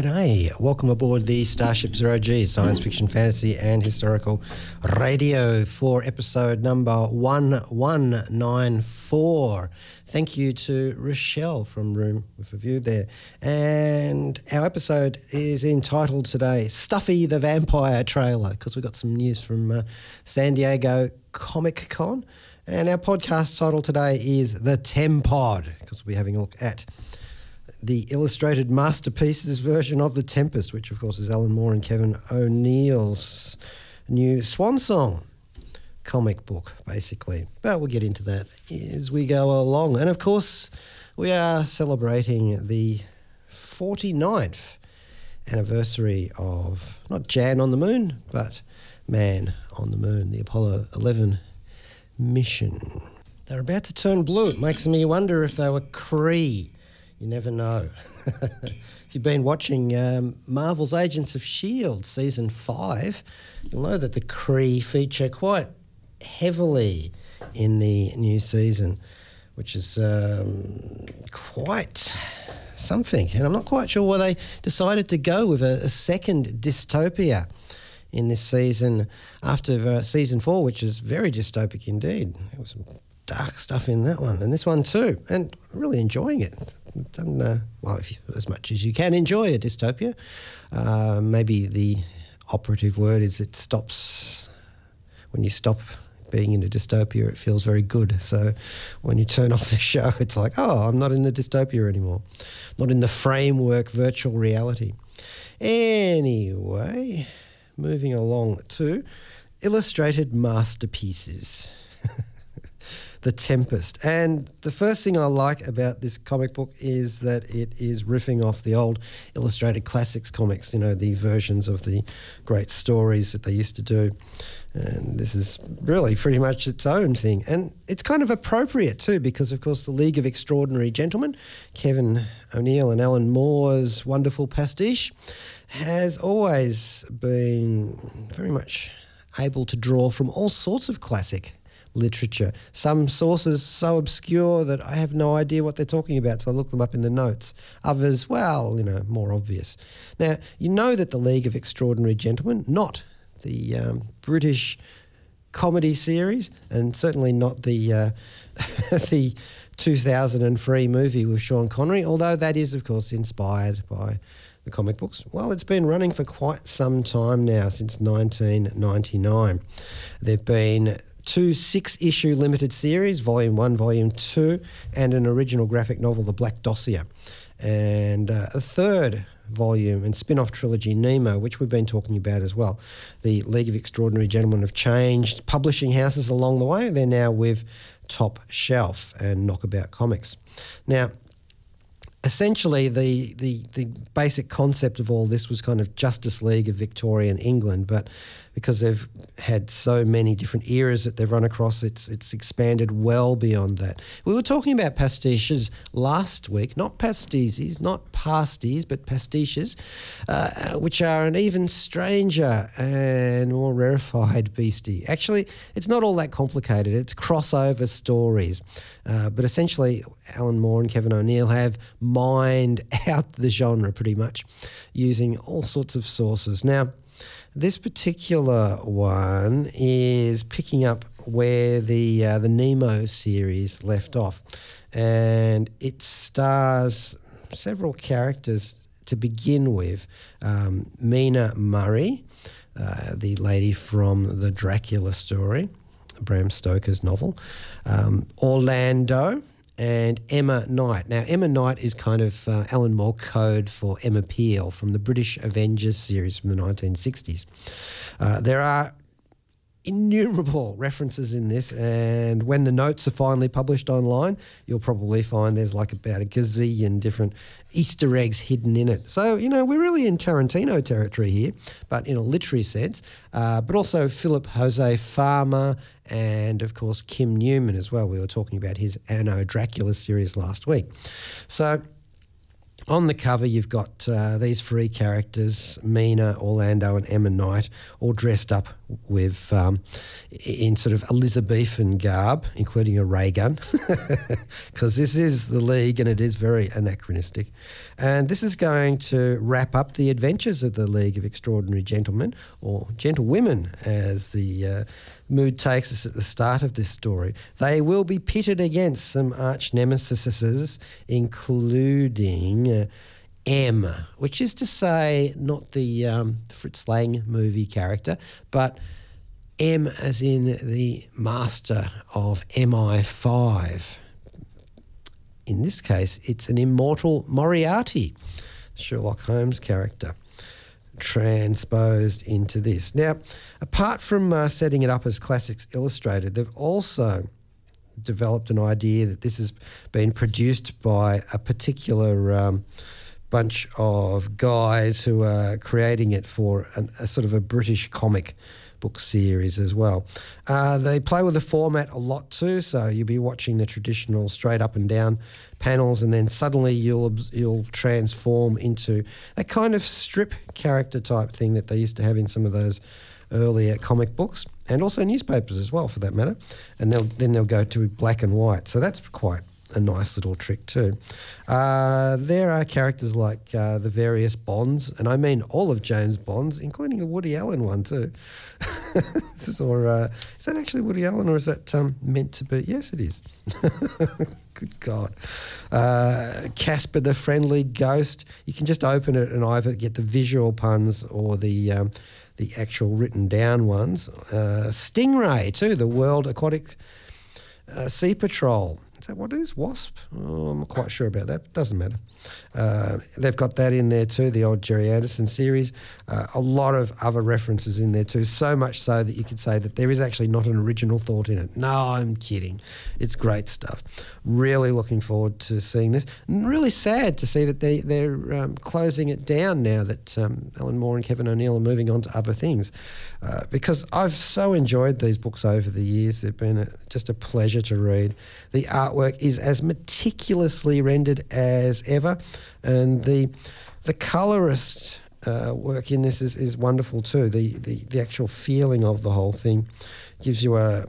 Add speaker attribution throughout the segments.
Speaker 1: G'day, welcome aboard the Starship Zero G science fiction, fantasy, and historical radio for episode number 1194. Thank you to Rochelle from Room with a View there. And our episode is entitled today Stuffy the Vampire Trailer because we got some news from uh, San Diego Comic Con. And our podcast title today is The Tempod because we'll be having a look at the illustrated masterpieces version of The Tempest, which of course is Alan Moore and Kevin O'Neill's new swan song comic book, basically. But we'll get into that as we go along. And of course, we are celebrating the 49th anniversary of not Jan on the Moon, but Man on the Moon, the Apollo 11 mission. They're about to turn blue. It makes me wonder if they were Kree. You never know. if you've been watching um, Marvel's Agents of S.H.I.E.L.D. season five, you'll know that the Kree feature quite heavily in the new season, which is um, quite something. And I'm not quite sure why they decided to go with a, a second dystopia in this season after uh, season four, which is very dystopic indeed. There was dark stuff in that one, and this one too, and really enjoying it. Done uh, well you, as much as you can enjoy a dystopia. Uh, maybe the operative word is it stops when you stop being in a dystopia. It feels very good. So when you turn off the show, it's like, oh, I'm not in the dystopia anymore, not in the framework virtual reality. Anyway, moving along to illustrated masterpieces. The Tempest. And the first thing I like about this comic book is that it is riffing off the old illustrated classics comics, you know, the versions of the great stories that they used to do. And this is really pretty much its own thing. And it's kind of appropriate too, because of course the League of Extraordinary Gentlemen, Kevin O'Neill and Alan Moore's wonderful pastiche, has always been very much able to draw from all sorts of classic literature. Some sources so obscure that I have no idea what they're talking about, so I look them up in the notes. Others, well, you know, more obvious. Now, you know that the League of Extraordinary Gentlemen, not the um, British comedy series, and certainly not the uh, the 2003 movie with Sean Connery, although that is, of course, inspired by the comic books. Well, it's been running for quite some time now, since 1999. There have been two six issue limited series, Volume 1, Volume 2, and an original graphic novel, The Black Dossier. And uh, a third volume and spin off trilogy, Nemo, which we've been talking about as well. The League of Extraordinary Gentlemen have changed publishing houses along the way. They're now with Top Shelf and Knockabout Comics. Now, essentially the, the the basic concept of all this was kind of Justice League of Victorian England, but because they've had so many different eras that they've run across, it's it's expanded well beyond that. We were talking about pastiches last week, not pasties, not pasties, but pastiches, uh, which are an even stranger and more rarefied beastie. Actually, it's not all that complicated. It's crossover stories, uh, but essentially, Alan Moore and Kevin O'Neill have mined out the genre pretty much using all sorts of sources. Now, this particular one is picking up where the uh, the Nemo series left off, and it stars several characters to begin with. Um, Mina Murray, uh, the lady from the Dracula story, Bram Stoker's novel, um, Orlando, and Emma Knight. Now, Emma Knight is kind of uh, Alan Moore code for Emma Peel from the British Avengers series from the 1960s. Uh, there are innumerable references in this, and when the notes are finally published online, you'll probably find there's like about a gazillion different Easter eggs hidden in it. So, you know, we're really in Tarantino territory here, but in a literary sense, uh, but also Philip Jose Farmer and, of course, Kim Newman as well. We were talking about his Anno Dracula series last week. So, on the cover, you've got uh, these three characters Mina, Orlando, and Emma Knight, all dressed up with um, in sort of Elizabethan garb, including a ray gun, because this is the League and it is very anachronistic. And this is going to wrap up the adventures of the League of Extraordinary Gentlemen, or Gentlewomen, as the uh, mood takes us at the start of this story. They will be pitted against some arch nemesises, including. Uh, M, which is to say, not the um, Fritz Lang movie character, but M as in the master of MI5. In this case, it's an immortal Moriarty, Sherlock Holmes character, transposed into this. Now, apart from uh, setting it up as Classics Illustrated, they've also developed an idea that this has been produced by a particular. Um, bunch of guys who are creating it for an, a sort of a British comic book series as well. Uh, they play with the format a lot too, so you'll be watching the traditional straight up and down panels, and then suddenly you'll you'll transform into a kind of strip character type thing that they used to have in some of those earlier comic books and also newspapers as well, for that matter. And they'll, then they'll go to black and white. So that's quite a nice little trick too. Uh, there are characters like uh, the various Bonds, and I mean all of James Bond's, including the Woody Allen one too. or uh, is that actually Woody Allen, or is that um, meant to be? Yes, it is. Good God, uh, Casper the Friendly Ghost. You can just open it and either get the visual puns or the um, the actual written down ones. Uh, Stingray too, the World Aquatic uh, Sea Patrol. That what it is? Wasp? Oh, I'm not quite sure about that. Doesn't matter. Uh, they've got that in there too, the old Gerry Anderson series. Uh, a lot of other references in there too, so much so that you could say that there is actually not an original thought in it. No, I'm kidding. It's great stuff. Really looking forward to seeing this. And really sad to see that they, they're um, closing it down now that um, Alan Moore and Kevin O'Neill are moving on to other things. Uh, because I've so enjoyed these books over the years. They've been a, just a pleasure to read. The artwork is as meticulously rendered as ever, and the the colorist uh, work in this is, is wonderful too. The, the the actual feeling of the whole thing gives you a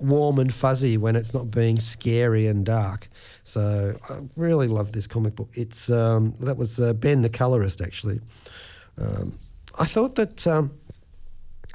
Speaker 1: warm and fuzzy when it's not being scary and dark. So I really love this comic book. It's um, that was uh, Ben, the colorist, actually. Um, I thought that um,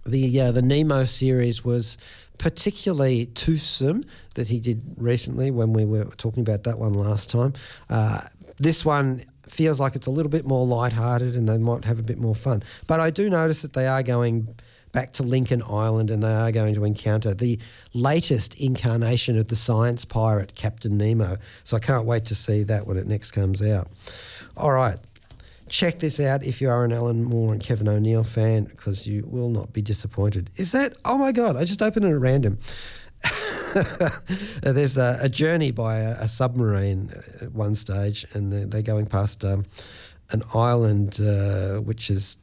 Speaker 1: the uh, the Nemo series was particularly toothsome that he did recently when we were talking about that one last time. Uh, this one feels like it's a little bit more light-hearted and they might have a bit more fun. But I do notice that they are going back to Lincoln Island and they are going to encounter the latest incarnation of the science pirate Captain Nemo. So I can't wait to see that when it next comes out. All right. Check this out if you are an Alan Moore and Kevin O'Neill fan because you will not be disappointed. Is that, oh my God, I just opened it at random. There's a, a, journey by a, a, submarine at one stage, and they're, they're going past um, an island uh, which has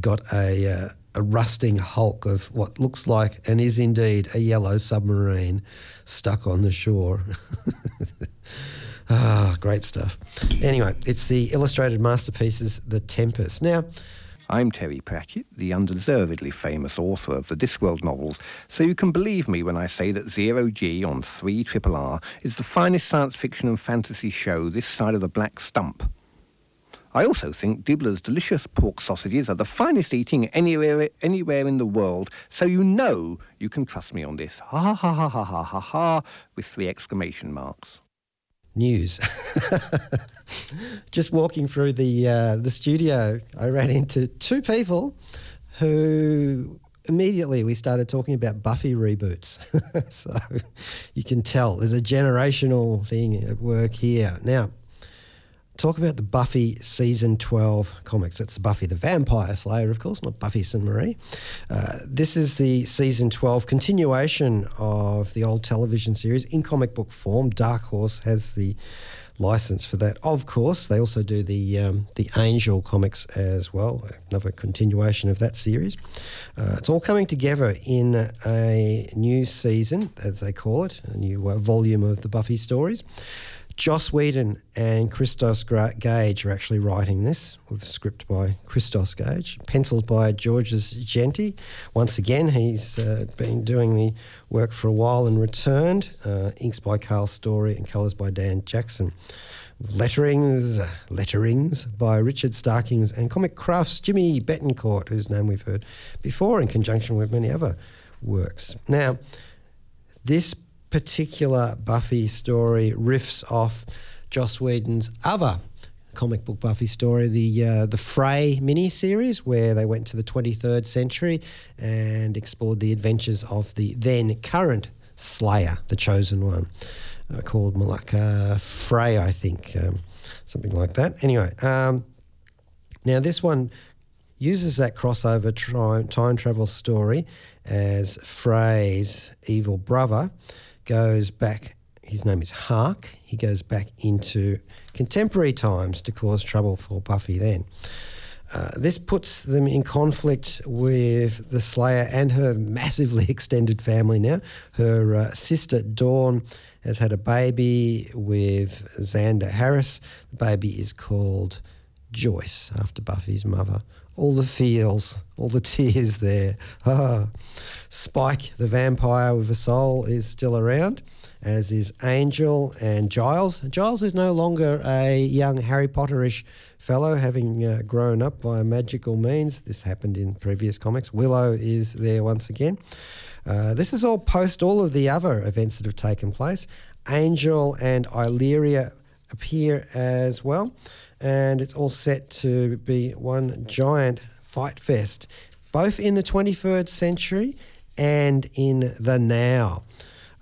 Speaker 1: got a, uh, a rusting hulk of what looks like and is indeed a yellow submarine stuck on the shore. Ah, great stuff. Anyway, it's the illustrated masterpieces, The Tempest. Now,
Speaker 2: I'm Terry Pratchett, the undeservedly famous author of the Discworld novels, so you can believe me when I say that Zero G on 3 Triple R is the finest science fiction and fantasy show this side of the black stump. I also think Dibbler's delicious pork sausages are the finest eating anywhere anywhere in the world, so you know you can trust me on this. Ha ha ha ha ha ha ha with three exclamation marks
Speaker 1: news. Just walking through the uh, the studio, I ran into two people who immediately we started talking about Buffy reboots. so you can tell there's a generational thing at work here. Now, talk about the Buffy season 12 comics. It's Buffy the Vampire Slayer, of course, not Buffy St. Marie. Uh, this is the season 12 continuation of the old television series in comic book form. Dark Horse has the license for that. Of course, they also do the um, the Angel comics as well, another continuation of that series. Uh, it's all coming together in a new season, as they call it, a new uh, volume of the Buffy stories. Joss Whedon and Christos Gage are actually writing this, with a script by Christos Gage, pencils by Georges Jeanty. Once again, he's uh, been doing the work for a while and returned. Uh, inks by Karl Story and colours by Dan Jackson. Letterings, letterings by Richard Starkings and Comicraft's Jimmy Betancourt, whose name we've heard before in conjunction with many other works. Now, this particular Buffy story riffs off Joss Whedon's other comic book Buffy story, the uh, the Fray miniseries, where they went to the 23rd century and explored the adventures of the then current Slayer, the chosen one, uh, called Melaka Fray, I think, um, something like that. Anyway, um, now this one uses that crossover tri- time travel story as Fray's evil brother goes back. His name is Hark. He goes back into contemporary times to cause trouble for Buffy then. Uh, this puts them in conflict with the Slayer and her massively extended family now. Her uh, sister Dawn has had a baby with Xander Harris. The baby is called Joyce after Buffy's mother. All the feels, all the tears there. Spike, the vampire with a soul, is still around, as is Angel and Giles. Giles is no longer a young Harry Potterish fellow, having uh, grown up via magical means. This happened in previous comics. Willow is there once again. Uh, this is all post all of the other events that have taken place. Angel and Illyria appear as well, and it's all set to be one giant fight fest, both in the 23rd century and in the now.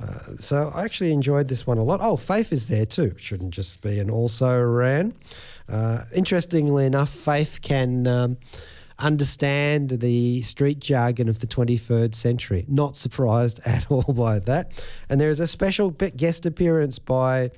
Speaker 1: Uh, so I actually enjoyed this one a lot. Oh, Faith is there too. Shouldn't just be an also ran. Uh, interestingly enough, Faith can um, understand the street jargon of the 23rd century. Not surprised at all by that. And there is a special guest appearance by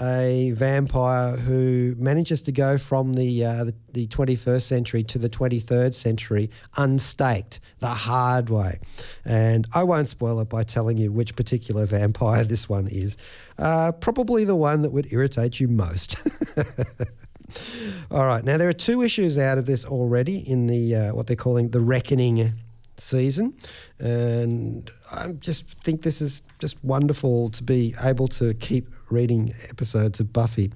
Speaker 1: a vampire who manages to go from the, uh, the, the 21st century to the 23rd century unstaked the hard way. And I won't spoil it by telling you which particular vampire this one is. Uh, probably the one that would irritate you most. All right, now there are two issues out of this already in the uh, what they're calling the Reckoning season, and I just think this is just wonderful to be able to keep reading episodes of Buffy.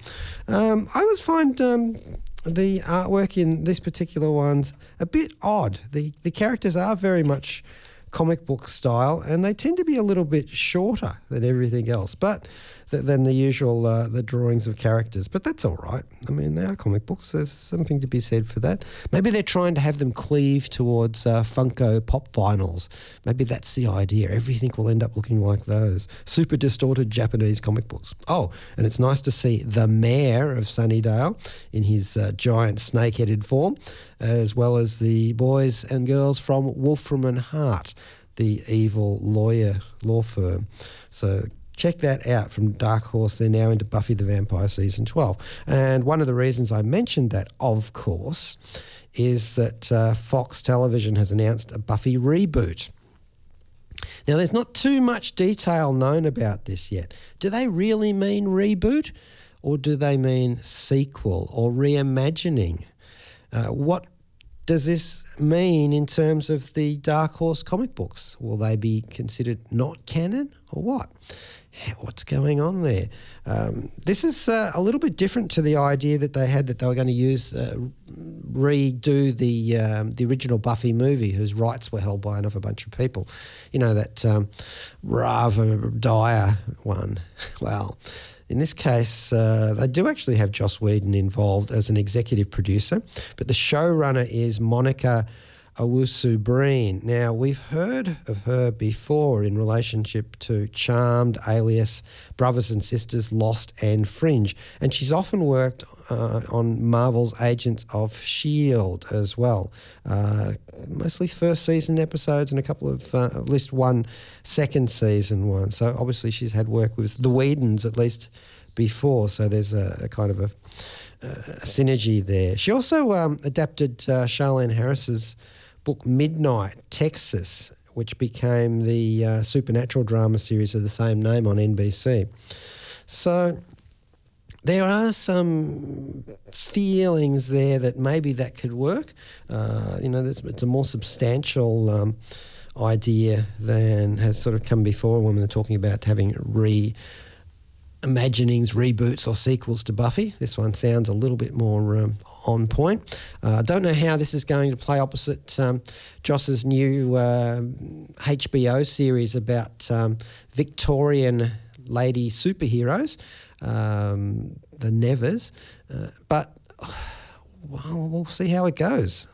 Speaker 1: Um, I always find um, the artwork in this particular one's a bit odd. The the characters are very much comic book style, and they tend to be a little bit shorter than everything else. But than the usual uh, the drawings of characters. But that's all right. I mean, they are comic books. There's something to be said for that. Maybe they're trying to have them cleave towards uh, Funko Pop vinyls. Maybe that's the idea. Everything will end up looking like those super distorted Japanese comic books. Oh, and it's nice to see the mayor of Sunnydale in his uh, giant snake-headed form, as well as the boys and girls from Wolfram and Hart the evil lawyer law firm. So check that out from Dark Horse. They're now into Buffy the Vampire season 12. And one of the reasons I mentioned that, of course, is that uh, Fox Television has announced a Buffy reboot. Now, there's not too much detail known about this yet. Do they really mean reboot or do they mean sequel or reimagining? Uh, what does this mean in terms of the Dark Horse comic books? Will they be considered not canon or what? what's going on there? Um, this is uh, a little bit different to the idea that they had that they were going to use uh, redo the um, the original Buffy movie, whose rights were held by another bunch of people. You know that um, rather dire one. well. In this case, uh, they do actually have Joss Whedon involved as an executive producer, but the showrunner is Monica Owusu Breen. Now, we've heard of her before in relationship to Charmed, Alias, Brothers and Sisters, Lost, and Fringe. And she's often worked uh, on Marvel's Agents of S.H.I.E.L.D. as well. Uh, mostly first season episodes and a couple of, uh, at least one second season one. So obviously she's had work with the Whedons at least before. So there's a, a kind of a, synergy there. She also um, adapted uh, Charlaine Harris's book Midnight, Texas, which became the uh, supernatural drama series of the same name on NBC. So there are some feelings there that maybe that could work. Uh, you know, it's a more substantial um, idea than has sort of come before when we're talking about having re imaginings, reboots, or sequels to Buffy. This one sounds a little bit more um, on point. I uh, don't know how this is going to play opposite um, Joss's new uh, HBO series about um, Victorian lady superheroes, um, the Nevers. Uh, but well, we'll see how it goes.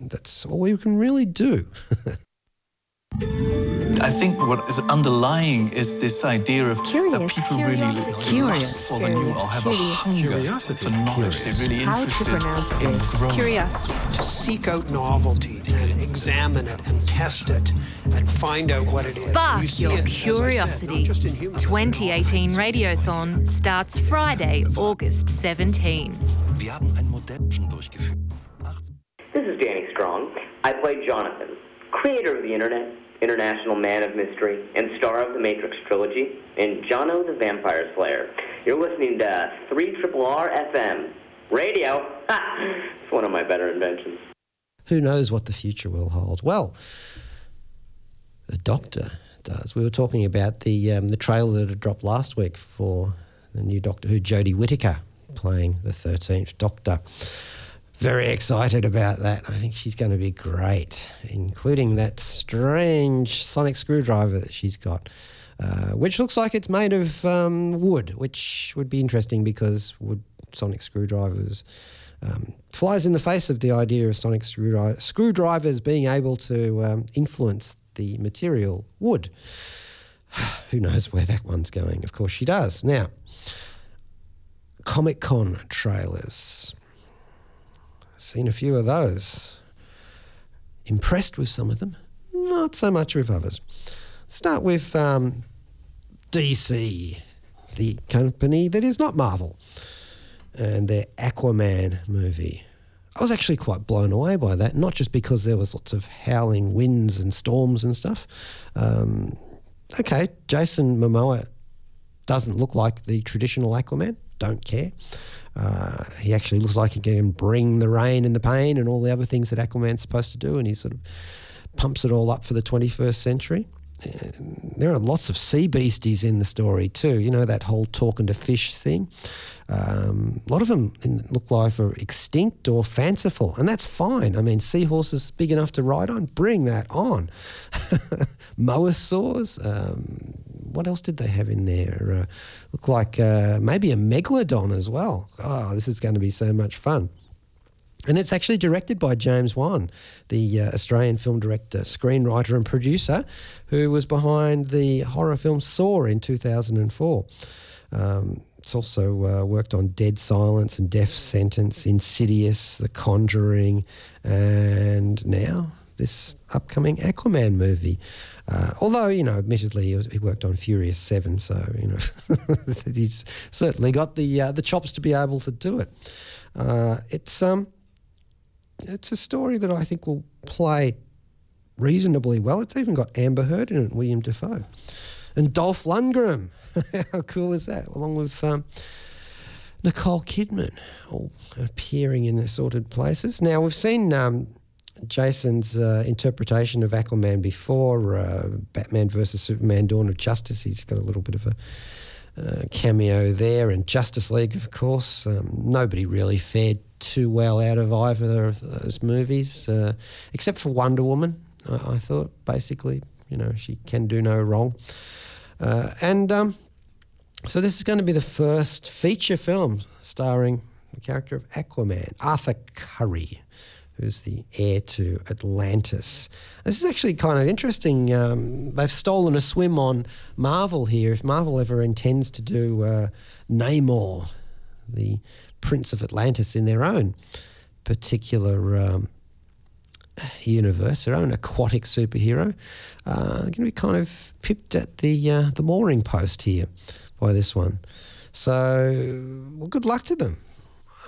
Speaker 1: That's all we can really do.
Speaker 3: I think what is underlying is this idea of Curious. that people really curious for the new or have a hunger Curiosity. for knowledge. They're really interested in growing. Curiosity.
Speaker 4: To seek out novelty and examine it and test it and find out what it is.
Speaker 5: Spark you your it, curiosity. Said, 2018 Radiothon starts Friday, August 17.
Speaker 6: Wir haben ein Modell durchgeführt.
Speaker 7: This is Danny Strong. I play Jonathan, creator of the internet international man of mystery, and star of the Matrix trilogy, and Jono the Vampire Slayer. You're listening to 3 R FM. Radio. it's one of my better inventions.
Speaker 1: Who knows what the future will hold? Well, the Doctor does. We were talking about the um, the trailer that had dropped last week for the new Doctor Who, Jodie Whittaker playing the 13th Doctor very excited about that. I think she's going to be great, including that strange sonic screwdriver that she's got, uh, which looks like it's made of um, wood, which would be interesting because wood sonic screwdrivers um, flies in the face of the idea of sonic screwdri- screwdrivers being able to um, influence the material wood. Who knows where that one's going? Of course, she does. Now, Comic Con trailers. Seen a few of those. Impressed with some of them, not so much with others. Start with um, DC, the company that is not Marvel, and their Aquaman movie. I was actually quite blown away by that, not just because there was lots of howling winds and storms and stuff. Um, okay, Jason Momoa doesn't look like the traditional Aquaman. Don't care. Uh, he actually looks like he can bring the rain and the pain and all the other things that Aquaman's supposed to do, and he sort of pumps it all up for the 21st century. There are lots of sea beasties in the story too. You know that whole talking to fish thing. Um, a lot of them look like are extinct or fanciful, and that's fine. I mean, seahorses big enough to ride on, bring that on. Mosasaurs. Um, what else did they have in there? Uh, look like uh, maybe a megalodon as well. Oh, this is going to be so much fun. And it's actually directed by James Wan, the uh, Australian film director, screenwriter, and producer, who was behind the horror film Saw in 2004. Um, it's also uh, worked on Dead Silence and Death Sentence, Insidious, The Conjuring, and now this upcoming Aquaman movie. Uh, although, you know, admittedly, he worked on Furious 7, so, you know, he's certainly got the uh, the chops to be able to do it. Uh, it's, um, it's a story that I think will play reasonably well. It's even got Amber Heard in it, William Dafoe. And Dolph Lundgren. How cool is that? Along with um, Nicole Kidman, all appearing in assorted places. Now, we've seen um, Jason's uh, interpretation of Aquaman before uh, Batman versus Superman: Dawn of Justice. He's got a little bit of a uh, cameo there, and Justice League, of course. Um, nobody really fared too well out of either of those movies, uh, except for Wonder Woman. I, I, thought basically, you know, she can do no wrong, uh, and um, so this is going to be the first feature film starring the character of Aquaman, Arthur Curry who's the heir to Atlantis. This is actually kind of interesting. Um, they've stolen a swim on Marvel here. If Marvel ever intends to do uh, Namor, the Prince of Atlantis, in their own particular um, universe, their own aquatic superhero, uh, going to be kind of pipped at the uh, the mooring post here by this one. So, well, good luck to them.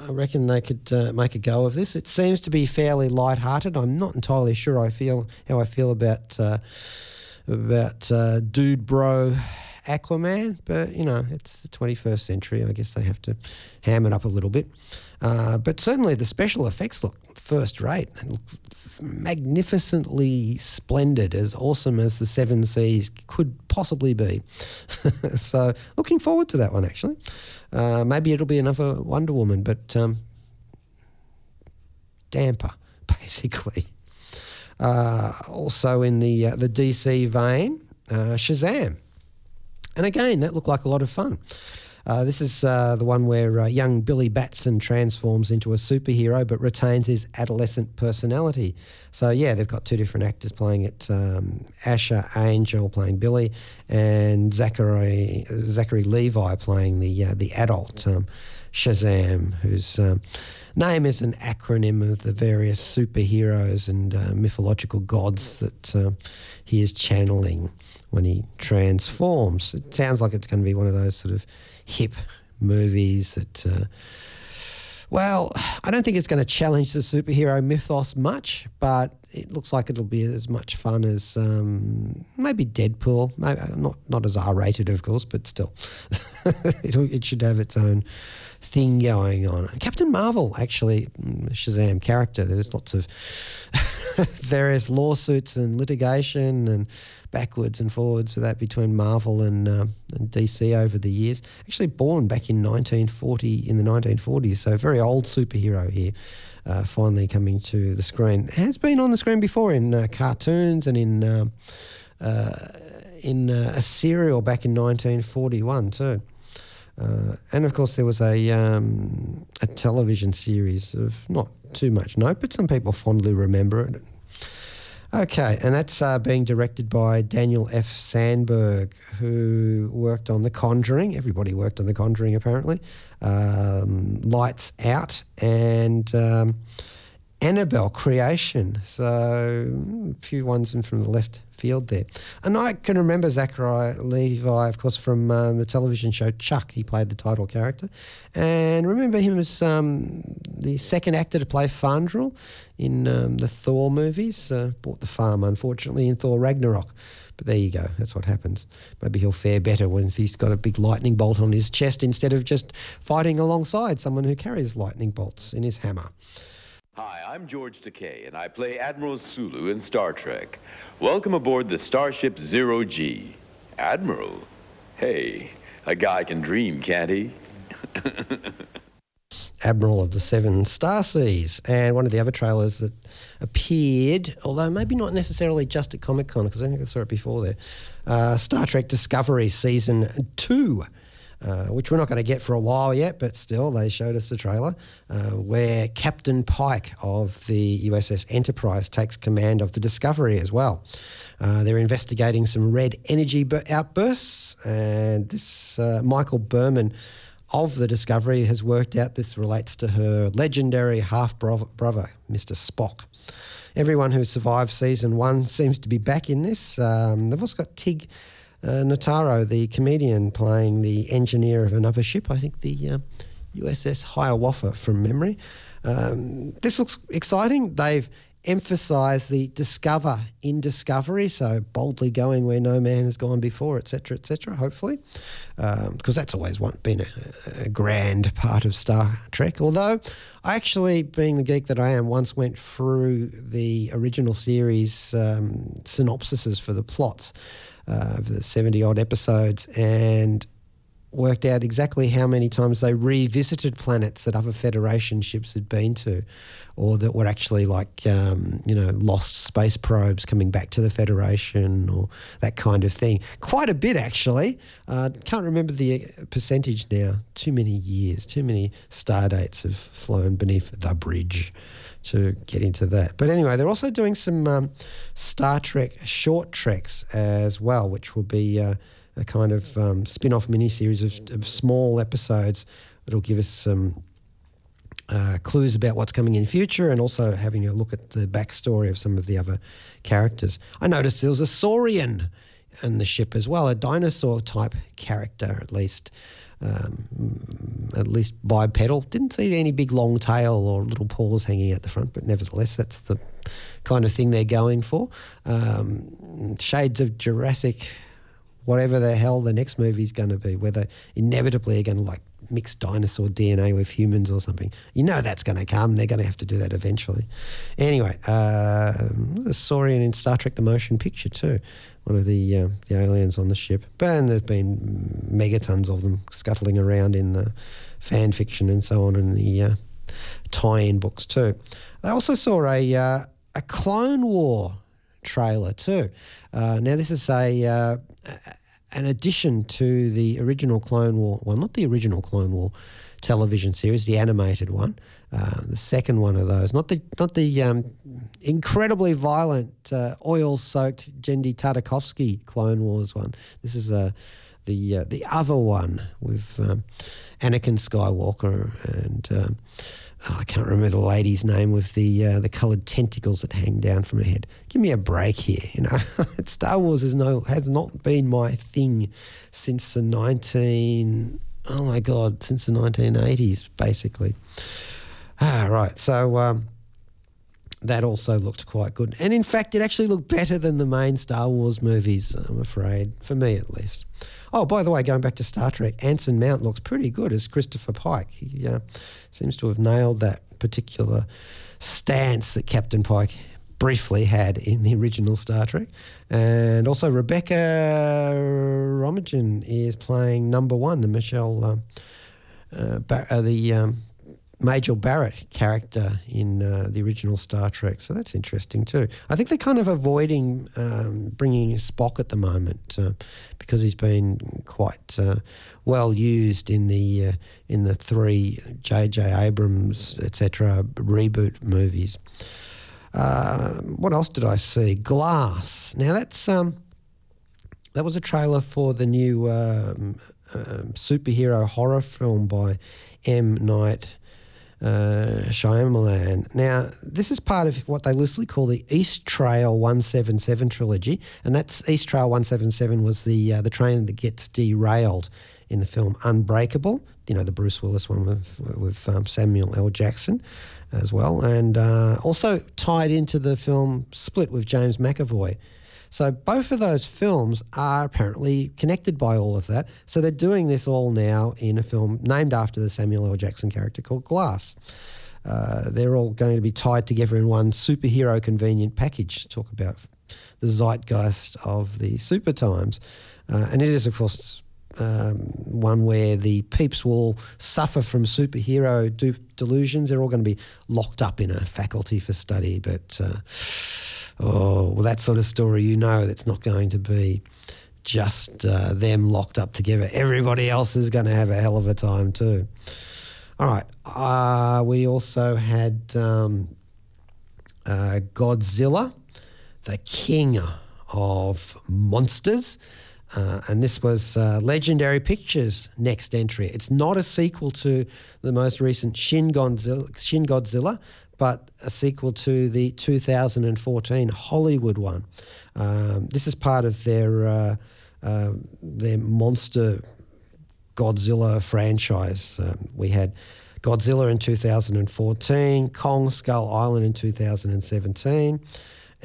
Speaker 1: I reckon they could uh, make a go of this. It seems to be fairly light-hearted. I'm not entirely sure I feel how I feel about uh, about uh, dude bro Aquaman, but you know it's the 21st century. I guess they have to ham it up a little bit. Uh, but certainly the special effects look first rate, and magnificently splendid, as awesome as the Seven Seas could possibly be. so looking forward to that one actually. Uh, maybe it'll be another Wonder Woman, but um, damper, basically. Uh, also in the uh, the DC vein, uh, Shazam, and again that looked like a lot of fun. Uh, this is uh, the one where uh, young Billy Batson transforms into a superhero but retains his adolescent personality. So, yeah, they've got two different actors playing it um, Asher Angel playing Billy, and Zachary, Zachary Levi playing the, uh, the adult um, Shazam, whose um, name is an acronym of the various superheroes and uh, mythological gods that uh, he is channeling when he transforms. It sounds like it's going to be one of those sort of hip movies that. Uh, well, I don't think it's going to challenge the superhero mythos much, but it looks like it'll be as much fun as um, maybe Deadpool. Maybe, uh, not not as R rated, of course, but still, it should have its own thing going on. Captain Marvel, actually, mm, Shazam character. There's lots of various lawsuits and litigation and backwards and forwards for that between Marvel and, uh, and DC over the years. Actually, born back in 1940 in the 1940s, so very old superhero here. Uh, finally coming to the screen. Has been on the screen before in uh, cartoons and in um, uh, in uh, a serial back in 1941 too. Uh, and of course, there was a um, a television series of not too much note, but some people fondly remember it. Okay, and that's uh, being directed by Daniel F. Sandberg, who worked on The Conjuring. Everybody worked on The Conjuring, apparently. Um, Lights Out and um, Annabelle Creation. So a few ones in from the left field there. And I can remember Zachary Levi, of course, from uh, the television show Chuck. He played the title character. And remember him as um, the second actor to play Fandral in um, the Thor movies. Uh, bought the farm, unfortunately, in Thor Ragnarok. But there you go. That's what happens. Maybe he'll fare better when he's got a big lightning bolt on his chest instead of just fighting alongside someone who carries lightning bolts in his hammer.
Speaker 8: Hi, I'm George Takei, and I play Admiral Sulu in Star Trek. Welcome aboard the Starship Zero G. Admiral? Hey, a guy can dream, can't he?
Speaker 1: Admiral of the Seven Star Seas. And one of the other trailers that appeared, although maybe not necessarily just at Comic Con, because I think I saw it before there, uh, Star Trek Discovery Season 2. Uh, which we're not going to get for a while yet, but still, they showed us the trailer uh, where Captain Pike of the USS Enterprise takes command of the Discovery as well. Uh, they're investigating some red energy outbursts, and this uh, Michael Burnham of the Discovery has worked out this relates to her legendary half brother, Mr. Spock. Everyone who survived season one seems to be back in this. Um, they've also got Tig uh, Notaro, the comedian, playing the engineer of another ship. I think the uh, USS Hiawatha from memory. Um, this looks exciting. They've emphasised the discover in discovery, so boldly going where no man has gone before, etc., etc. Hopefully, because um, that's always one, been a, a, grand part of Star Trek. Although I actually, being the geek that I am, once went through the original series um, synopsises for the plots uh, of the 70 odd episodes. And worked out exactly how many times they revisited planets that other Federation ships had been to, or that were actually like um, you know lost space probes coming back to the Federation or that kind of thing. Quite a bit actually. Uh, can't remember the percentage now. Too many years, too many star dates have flown beneath the bridge to get into that. But anyway, they're also doing some um, Star Trek short treks as well, which will be. Uh, a kind of um, spin off miniseries of, of small episodes that'll give us some uh, clues about what's coming in future and also having a look at the backstory of some of the other characters. I noticed there was a Saurian in the ship as well, a dinosaur type character at least. Um, at least bipedal. Didn't see any big long tail or little paws hanging out the front, but nevertheless, that's the kind of thing they're going for. Um, shades of Jurassic whatever the hell the next movie is going to be, whether inevitably are going to like mix dinosaur DNA with humans or something. You know that's going to come. They're going to have to do that eventually. Anyway, uh, the Saurian in Star Trek: The Motion Picture too, one of the uh, the aliens on the ship. But there's been megatons of them scuttling around in the fan fiction and so on, in the uh, tie-in books too. I also saw a uh, a Clone War trailer too. Uh, now this is a uh, an addition to the original Clone War. Well, not the original Clone War television series, the animated one, uh, the second one of those. Not the not the um, incredibly violent uh, oil-soaked Genndy Tartakovsky Clone Wars one. This is a uh, the uh, the other one with um, Anakin Skywalker and. Um, oh, I can't remember the lady's name with the uh, the coloured tentacles that hang down from her head. Give me a break here, you know. Star Wars is no has not been my thing since the nineteen oh my god since the nineteen eighties basically. Ah, right. So. Um, that also looked quite good. And in fact, it actually looked better than the main Star Wars movies, I'm afraid, for me at least. Oh, by the way, going back to Star Trek, Anson Mount looks pretty good as Christopher Pike. He uh, seems to have nailed that particular stance that Captain Pike briefly had in the original Star Trek. And also, Rebecca Romijn is playing number one, the Michelle, um, uh, uh, the um, Majel Barrett character in uh, the original Star Trek. So that's interesting too. I think they're kind of avoiding um, bringing Spock at the moment uh, because he's been quite uh, well used in the uh, in the three J.J. Abrams etc. reboot movies. Uh, what else did I see? Glass. Now that's um, that was a trailer for the new um, um superhero horror film by M. Night uh, Shyamalan. Now, this is part of what they loosely call the Eastrail 177 trilogy, and that's Eastrail 177 was the uh, the train that gets derailed in the film Unbreakable. You know, the Bruce Willis one with, with um, Samuel L. Jackson as well, and uh, also tied into the film Split with James McAvoy. So both of those films are apparently connected by all of that. So they're doing this all now in a film named after the Samuel L. Jackson character called Glass. Uh, they're all going to be tied together in one superhero convenient package. Talk about the zeitgeist of the super times. Uh, and it is, of course, um, one where the peeps will suffer from superhero delusions. They're all going to be locked up in a faculty for study, but. Uh, oh, well, that sort of story, you know, that's not going to be just uh, them locked up together. Everybody else is going to have a hell of a time too. All right. Uh, we also had um, uh, Godzilla, the king of monsters. Uh, and this was uh, Legendary Pictures' next entry. It's not a sequel to the most recent Shin Godzilla, Shin Godzilla but a sequel to the 2014 Hollywood one. Um, this is part of their uh, uh, their monster Godzilla franchise. Um, we had Godzilla in 2014, Kong Skull Island in 2017.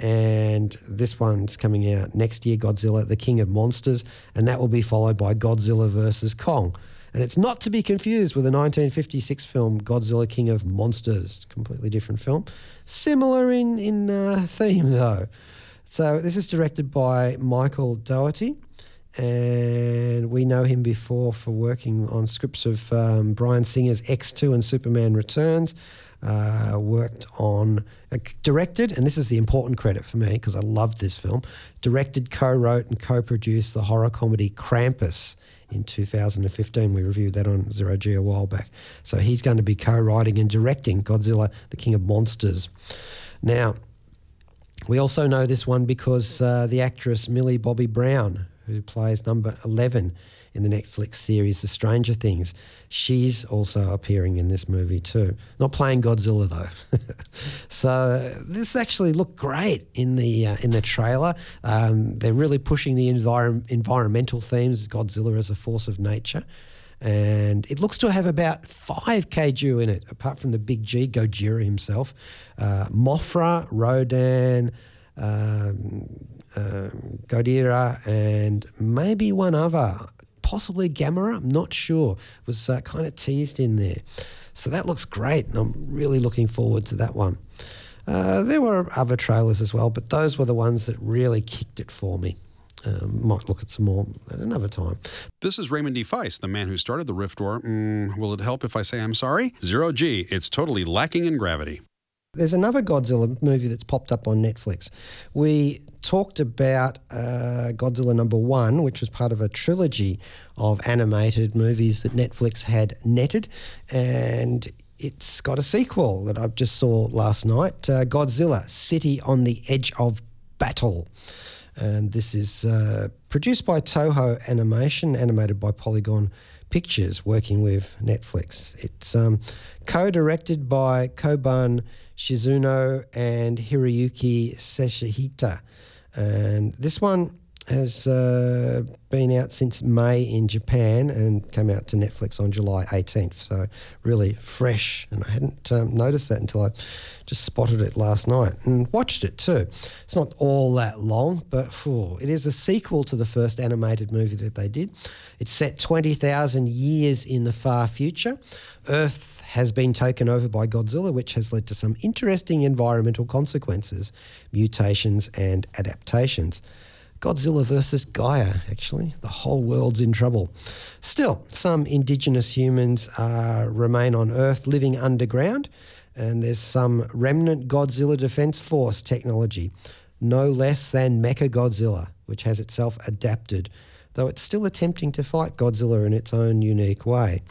Speaker 1: And this one's coming out next year, Godzilla, the King of Monsters, and that will be followed by Godzilla versus Kong. And it's not to be confused with the 1956 film Godzilla King of Monsters, completely different film. Similar in, in uh, theme, though. So this is directed by Michael Dougherty, and we know him before for working on scripts of um, Bryan Singer's X2 and Superman Returns. Uh, worked on, uh, directed, and this is the important credit for me because I loved this film. Directed, co wrote, and co produced the horror comedy Krampus in 2015. We reviewed that on Zero G a while back. So he's going to be co writing and directing Godzilla, the King of Monsters. Now, we also know this one because uh, the actress Millie Bobby Brown, who plays number 11 in the Netflix series The Stranger Things. She's also appearing in this movie too. Not playing Godzilla though. so this actually looked great in the uh, in the trailer. Um, they're really pushing the envir- environmental themes, Godzilla as a force of nature. And it looks to have about five kaiju in it, apart from the big G, Gojira himself, uh, Mothra, Rodan, um, uh, Ghidorah, and maybe one other possibly Gamera. I'm not sure. Was uh, kind of teased in there. So that looks great, and I'm really looking forward to that one. Uh, there were other trailers as well, but those were the ones that really kicked it for me. Um, might look at some more at another time.
Speaker 9: This is Raymond D. Feist, the man who started the Rift War. Mm, will it help if I say I'm sorry? Zero G. It's totally lacking in gravity.
Speaker 1: There's another Godzilla movie that's popped up on Netflix. We talked about uh, Godzilla number one, which was part of a trilogy of animated movies that Netflix had netted, and it's got a sequel that I just saw last night uh, Godzilla City on the Edge of Battle. And this is uh, produced by Toho Animation, animated by Polygon Pictures, working with Netflix. It's um, co directed by Kobun Shizuno and Hiroyuki Seshita. And this one has uh, been out since May in Japan and came out to Netflix on July 18th. So really fresh. And I hadn't um, noticed that until I just spotted it last night and watched it too. It's not all that long, but whew, it is a sequel to the first animated movie that they did. It's set 20,000 years in the far future. Earth has been taken over by Godzilla, which has led to some interesting environmental consequences, mutations, and adaptations. Godzilla versus Gaia, actually. The whole world's in trouble. Still, some indigenous humans uh, remain on Earth living underground, and there's some remnant Godzilla Defense Force technology, no less than Mecha Godzilla, which has itself adapted, though it's still attempting to fight Godzilla in its own unique way.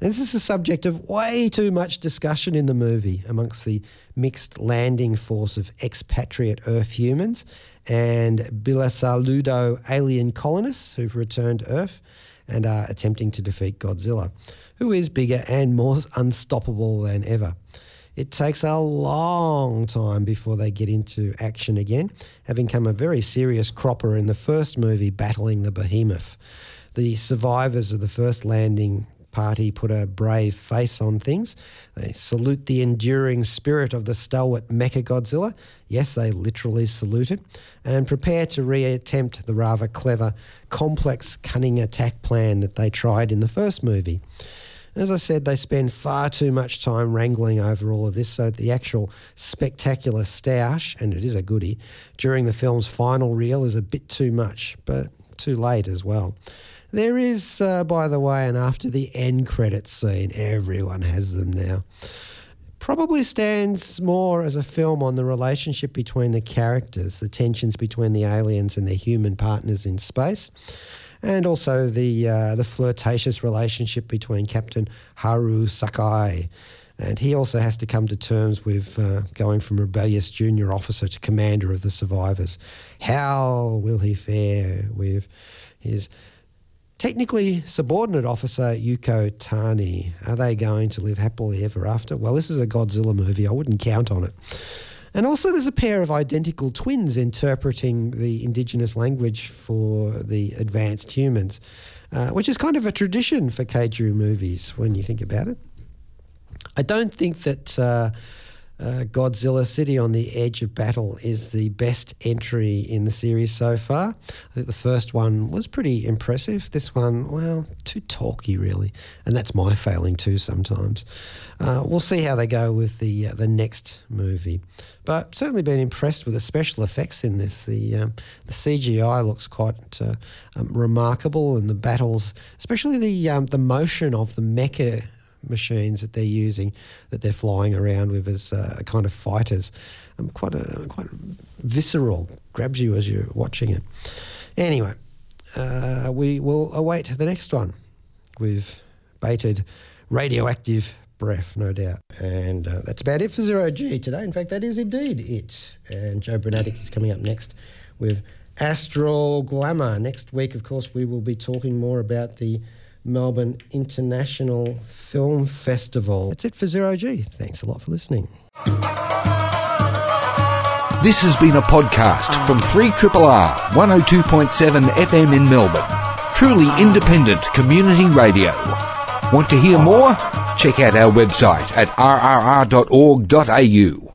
Speaker 1: And this is a subject of way too much discussion in the movie amongst the mixed landing force of expatriate Earth humans and Bilusaludo alien colonists who've returned to Earth and are attempting to defeat Godzilla, who is bigger and more unstoppable than ever. It takes a long time before they get into action again, having come a very serious cropper in the first movie, Battling the Behemoth. The survivors of the first landing party put a brave face on things. They salute the enduring spirit of the stalwart Mecha Godzilla. Yes, they literally salute it. And prepare to reattempt the rather clever, complex, cunning attack plan that they tried in the first movie. As I said, they spend far too much time wrangling over all of this, so the actual spectacular stoush, and it is a goodie, during the film's final reel is a bit too much, but too late as well. There is, uh, by the way, and after the end credits scene, everyone has them now. Probably stands more as a film on the relationship between the characters, the tensions between the aliens and their human partners in space, and also the uh, the flirtatious relationship between Captain Haru Sakai. And he also has to come to terms with uh, going from rebellious junior officer to commander of the survivors. How will he fare with his Technically, subordinate officer Yuko Tani. Are they going to live happily ever after? Well, this is a Godzilla movie. I wouldn't count on it. And also, there's a pair of identical twins interpreting the indigenous language for the advanced humans, uh, which is kind of a tradition for kaiju movies when you think about it. I don't think that. Uh, uh, Godzilla City on the Edge of Battle is the best entry in the series so far. I think the first one was pretty impressive. This one, well, too talky, really. And that's my failing too sometimes. Uh, we'll see how they go with the, uh, the next movie. But certainly been impressed with the special effects in this. The, um, the CGI looks quite uh, um, remarkable, and the battles, especially the, um, the motion of the mecha machines that they're using, that they're flying around with as uh, kind of fighters. Um, quite a quite visceral, grabs you as you're watching it. Anyway, uh, we will await the next one with bated radioactive breath, no doubt. And uh, that's about it for Zero G today. In fact, that is indeed it. And Joe Brunatic is coming up next with Astral Glamour. Next week, of course, we will be talking more about the Melbourne International Film Festival. That's it for Zero G. Thanks a lot for listening.
Speaker 10: This has been a podcast from 3RRR 102.7 FM in Melbourne. Truly independent community radio. Want to hear more? Check out our website at rrr.org.au.